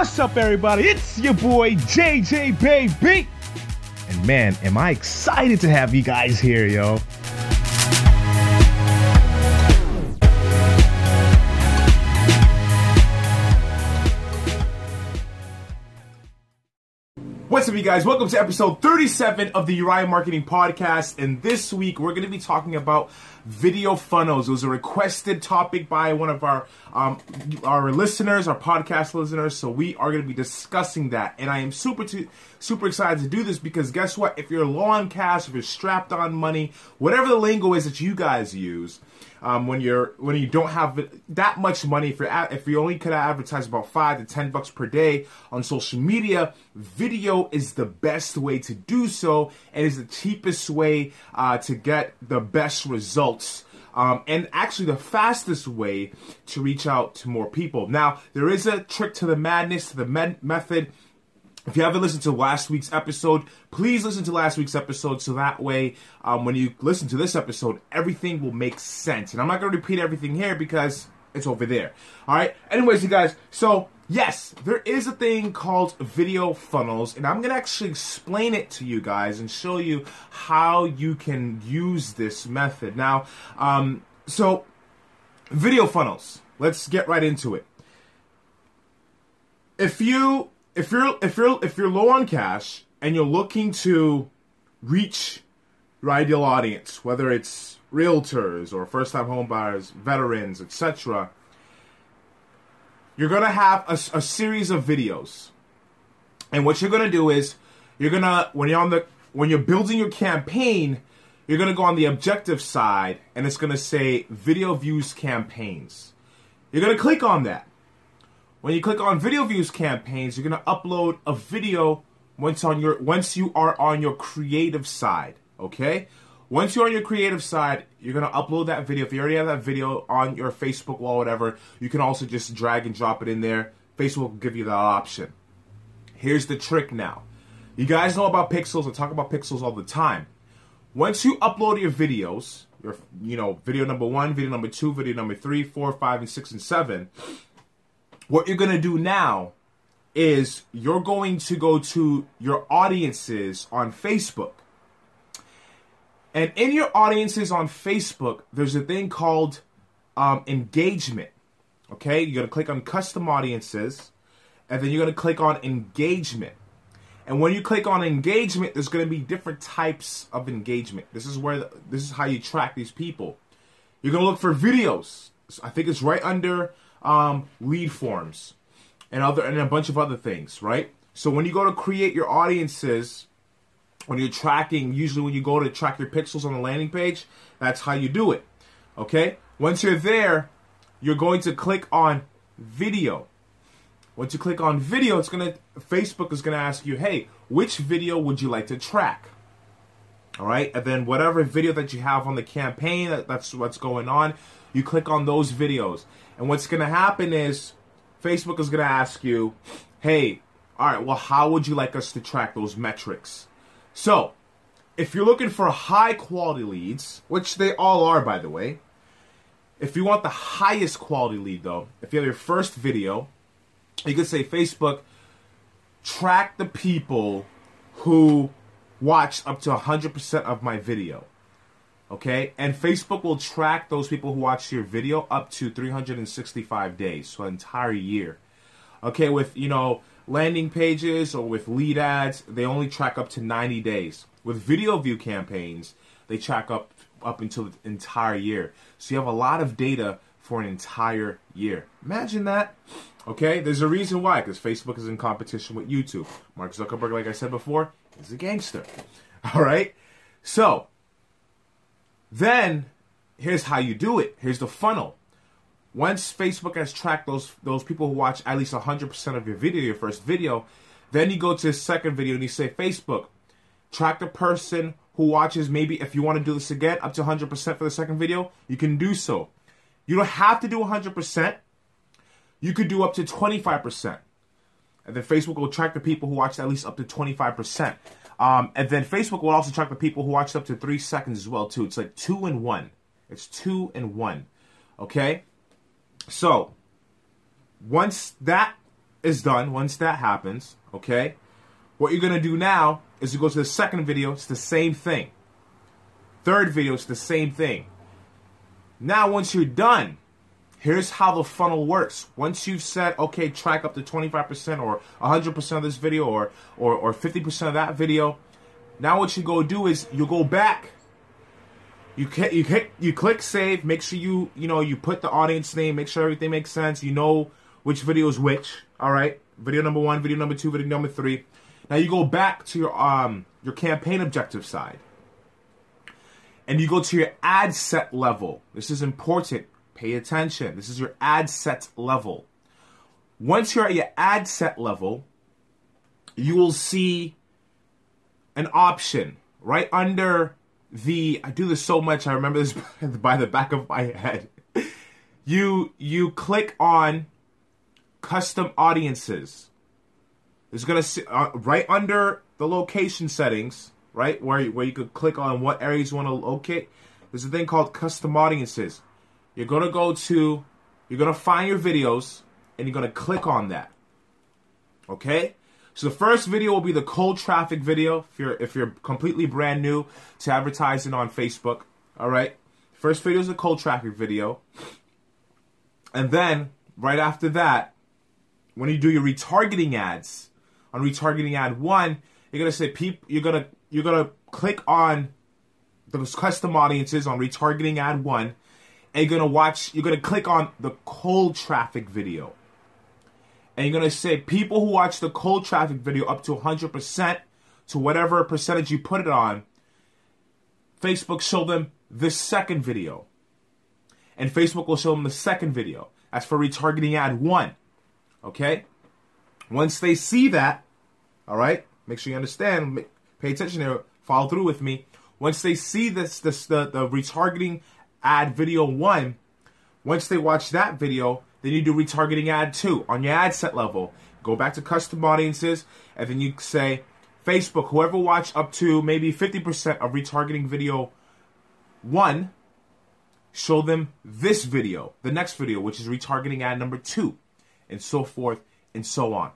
What's up, everybody? It's your boy JJ Baby. And man, am I excited to have you guys here, yo. What's up, you guys? Welcome to episode 37 of the Uriah Marketing Podcast. And this week, we're going to be talking about video funnels. It was a requested topic by one of our um, our listeners, our podcast listeners. So we are going to be discussing that. And I am super to, super excited to do this because guess what? If you're low on cash, if you're strapped on money, whatever the lingo is that you guys use, um, when you're when you don't have that much money if you're if you only could advertise about five to ten bucks per day on social media video is the best way to do so. And is the cheapest way uh, to get the best results. Um, and actually the fastest way to reach out to more people. Now there is a trick to the madness to the med- method if you haven't listened to last week's episode, please listen to last week's episode so that way, um, when you listen to this episode, everything will make sense. And I'm not going to repeat everything here because it's over there. All right. Anyways, you guys, so yes, there is a thing called video funnels, and I'm going to actually explain it to you guys and show you how you can use this method. Now, um, so video funnels, let's get right into it. If you if you're if you're if you're low on cash and you're looking to reach your ideal audience, whether it's realtors or first-time homebuyers, veterans, etc., you're gonna have a, a series of videos, and what you're gonna do is you're gonna when you're on the when you're building your campaign, you're gonna go on the objective side, and it's gonna say video views campaigns. You're gonna click on that when you click on video views campaigns, you're gonna upload a video once on your once you are on your creative side. Okay? Once you're on your creative side, you're gonna upload that video. If you already have that video on your Facebook wall, whatever, you can also just drag and drop it in there. Facebook will give you that option. Here's the trick now. You guys know about pixels. I talk about pixels all the time. Once you upload your videos, your you know, video number one, video number two, video number three, four, five, and six, and seven what you're going to do now is you're going to go to your audiences on Facebook. And in your audiences on Facebook, there's a thing called um, engagement. Okay, you're going to click on custom audiences, and then you're going to click on engagement. And when you click on engagement, there's going to be different types of engagement. This is where the, this is how you track these people. You're going to look for videos. I think it's right under um, lead forms and other and a bunch of other things, right? So when you go to create your audiences, when you're tracking, usually when you go to track your pixels on the landing page, that's how you do it. Okay? Once you're there, you're going to click on video. Once you click on video, it's gonna Facebook is gonna ask you, hey, which video would you like to track? All right, and then whatever video that you have on the campaign, that, that's what's going on. You click on those videos, and what's going to happen is Facebook is going to ask you, hey, all right, well, how would you like us to track those metrics? So, if you're looking for high quality leads, which they all are, by the way, if you want the highest quality lead, though, if you have your first video, you could say, Facebook, track the people who watched up to 100% of my video. Okay, and Facebook will track those people who watch your video up to 365 days, so an entire year. Okay, with you know landing pages or with lead ads, they only track up to 90 days. With video view campaigns, they track up up until the entire year. So you have a lot of data for an entire year. Imagine that. Okay, there's a reason why, because Facebook is in competition with YouTube. Mark Zuckerberg, like I said before, is a gangster. All right, so then here's how you do it. Here's the funnel. Once Facebook has tracked those those people who watch at least 100% of your video, your first video, then you go to the second video and you say, Facebook, track the person who watches maybe if you want to do this again up to 100% for the second video, you can do so. You don't have to do 100%. You could do up to 25%. And then Facebook will track the people who watched at least up to 25%. Um, and then Facebook will also track the people who watched up to three seconds as well too. It's like two and one. It's two and one. Okay. So once that is done, once that happens, okay, what you're gonna do now is you go to the second video, it's the same thing. Third video, it's the same thing. Now, once you're done, here's how the funnel works. Once you've said, okay, track up to 25% or 100% of this video or, or, or 50% of that video, now what you go do is you go back, you hit, you hit, you click save, make sure you, you know, you put the audience name, make sure everything makes sense, you know which video is which, all right? Video number one, video number two, video number three. Now you go back to your, um, your campaign objective side and you go to your ad set level. This is important. Pay attention. This is your ad set level. Once you're at your ad set level, you will see an option right under the I do this so much I remember this by the back of my head. You you click on custom audiences. It's gonna see uh, right under the location settings right? Where where you could click on what areas you want to locate. There's a thing called custom audiences. You're gonna go to, you're gonna find your videos, and you're gonna click on that. Okay. So the first video will be the cold traffic video. If you're if you're completely brand new to advertising on Facebook, all right. First video is a cold traffic video, and then right after that, when you do your retargeting ads on retargeting ad one, you're gonna say people, you're gonna you're gonna click on those custom audiences on retargeting ad one, and you're gonna watch. You're gonna click on the cold traffic video, and you're gonna say people who watch the cold traffic video up to 100 percent to whatever percentage you put it on. Facebook show them the second video, and Facebook will show them the second video. As for retargeting ad one, okay. Once they see that, all right, make sure you understand pay attention there, follow through with me. Once they see this, this the, the retargeting ad video one, once they watch that video, then you do retargeting ad two on your ad set level. Go back to custom audiences, and then you say, Facebook, whoever watched up to maybe 50% of retargeting video one, show them this video, the next video, which is retargeting ad number two, and so forth and so on.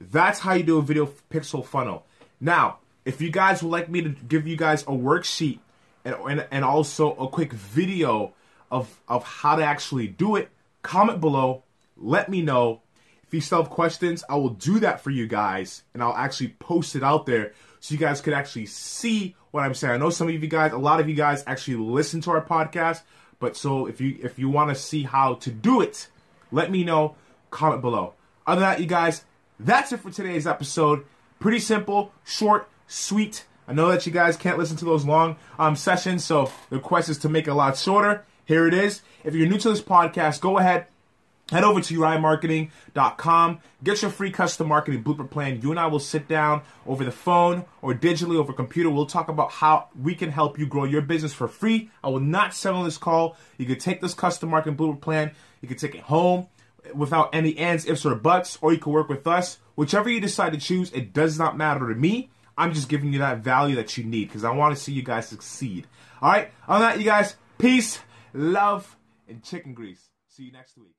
That's how you do a video pixel funnel. Now, if you guys would like me to give you guys a worksheet and, and, and also a quick video of, of how to actually do it, comment below. Let me know. If you still have questions, I will do that for you guys and I'll actually post it out there so you guys could actually see what I'm saying. I know some of you guys, a lot of you guys actually listen to our podcast, but so if you if you want to see how to do it, let me know. Comment below. Other than that, you guys, that's it for today's episode. Pretty simple, short, sweet. I know that you guys can't listen to those long um, sessions, so the request is to make it a lot shorter. Here it is. If you're new to this podcast, go ahead, head over to uriahmarketing.com, get your free custom marketing blueprint plan. You and I will sit down over the phone or digitally over computer. We'll talk about how we can help you grow your business for free. I will not sell on this call. You can take this custom marketing blueprint plan, you can take it home without any ands, ifs, or buts, or you can work with us. Whichever you decide to choose, it does not matter to me. I'm just giving you that value that you need because I want to see you guys succeed. All right. On that, you guys, peace, love, and chicken grease. See you next week.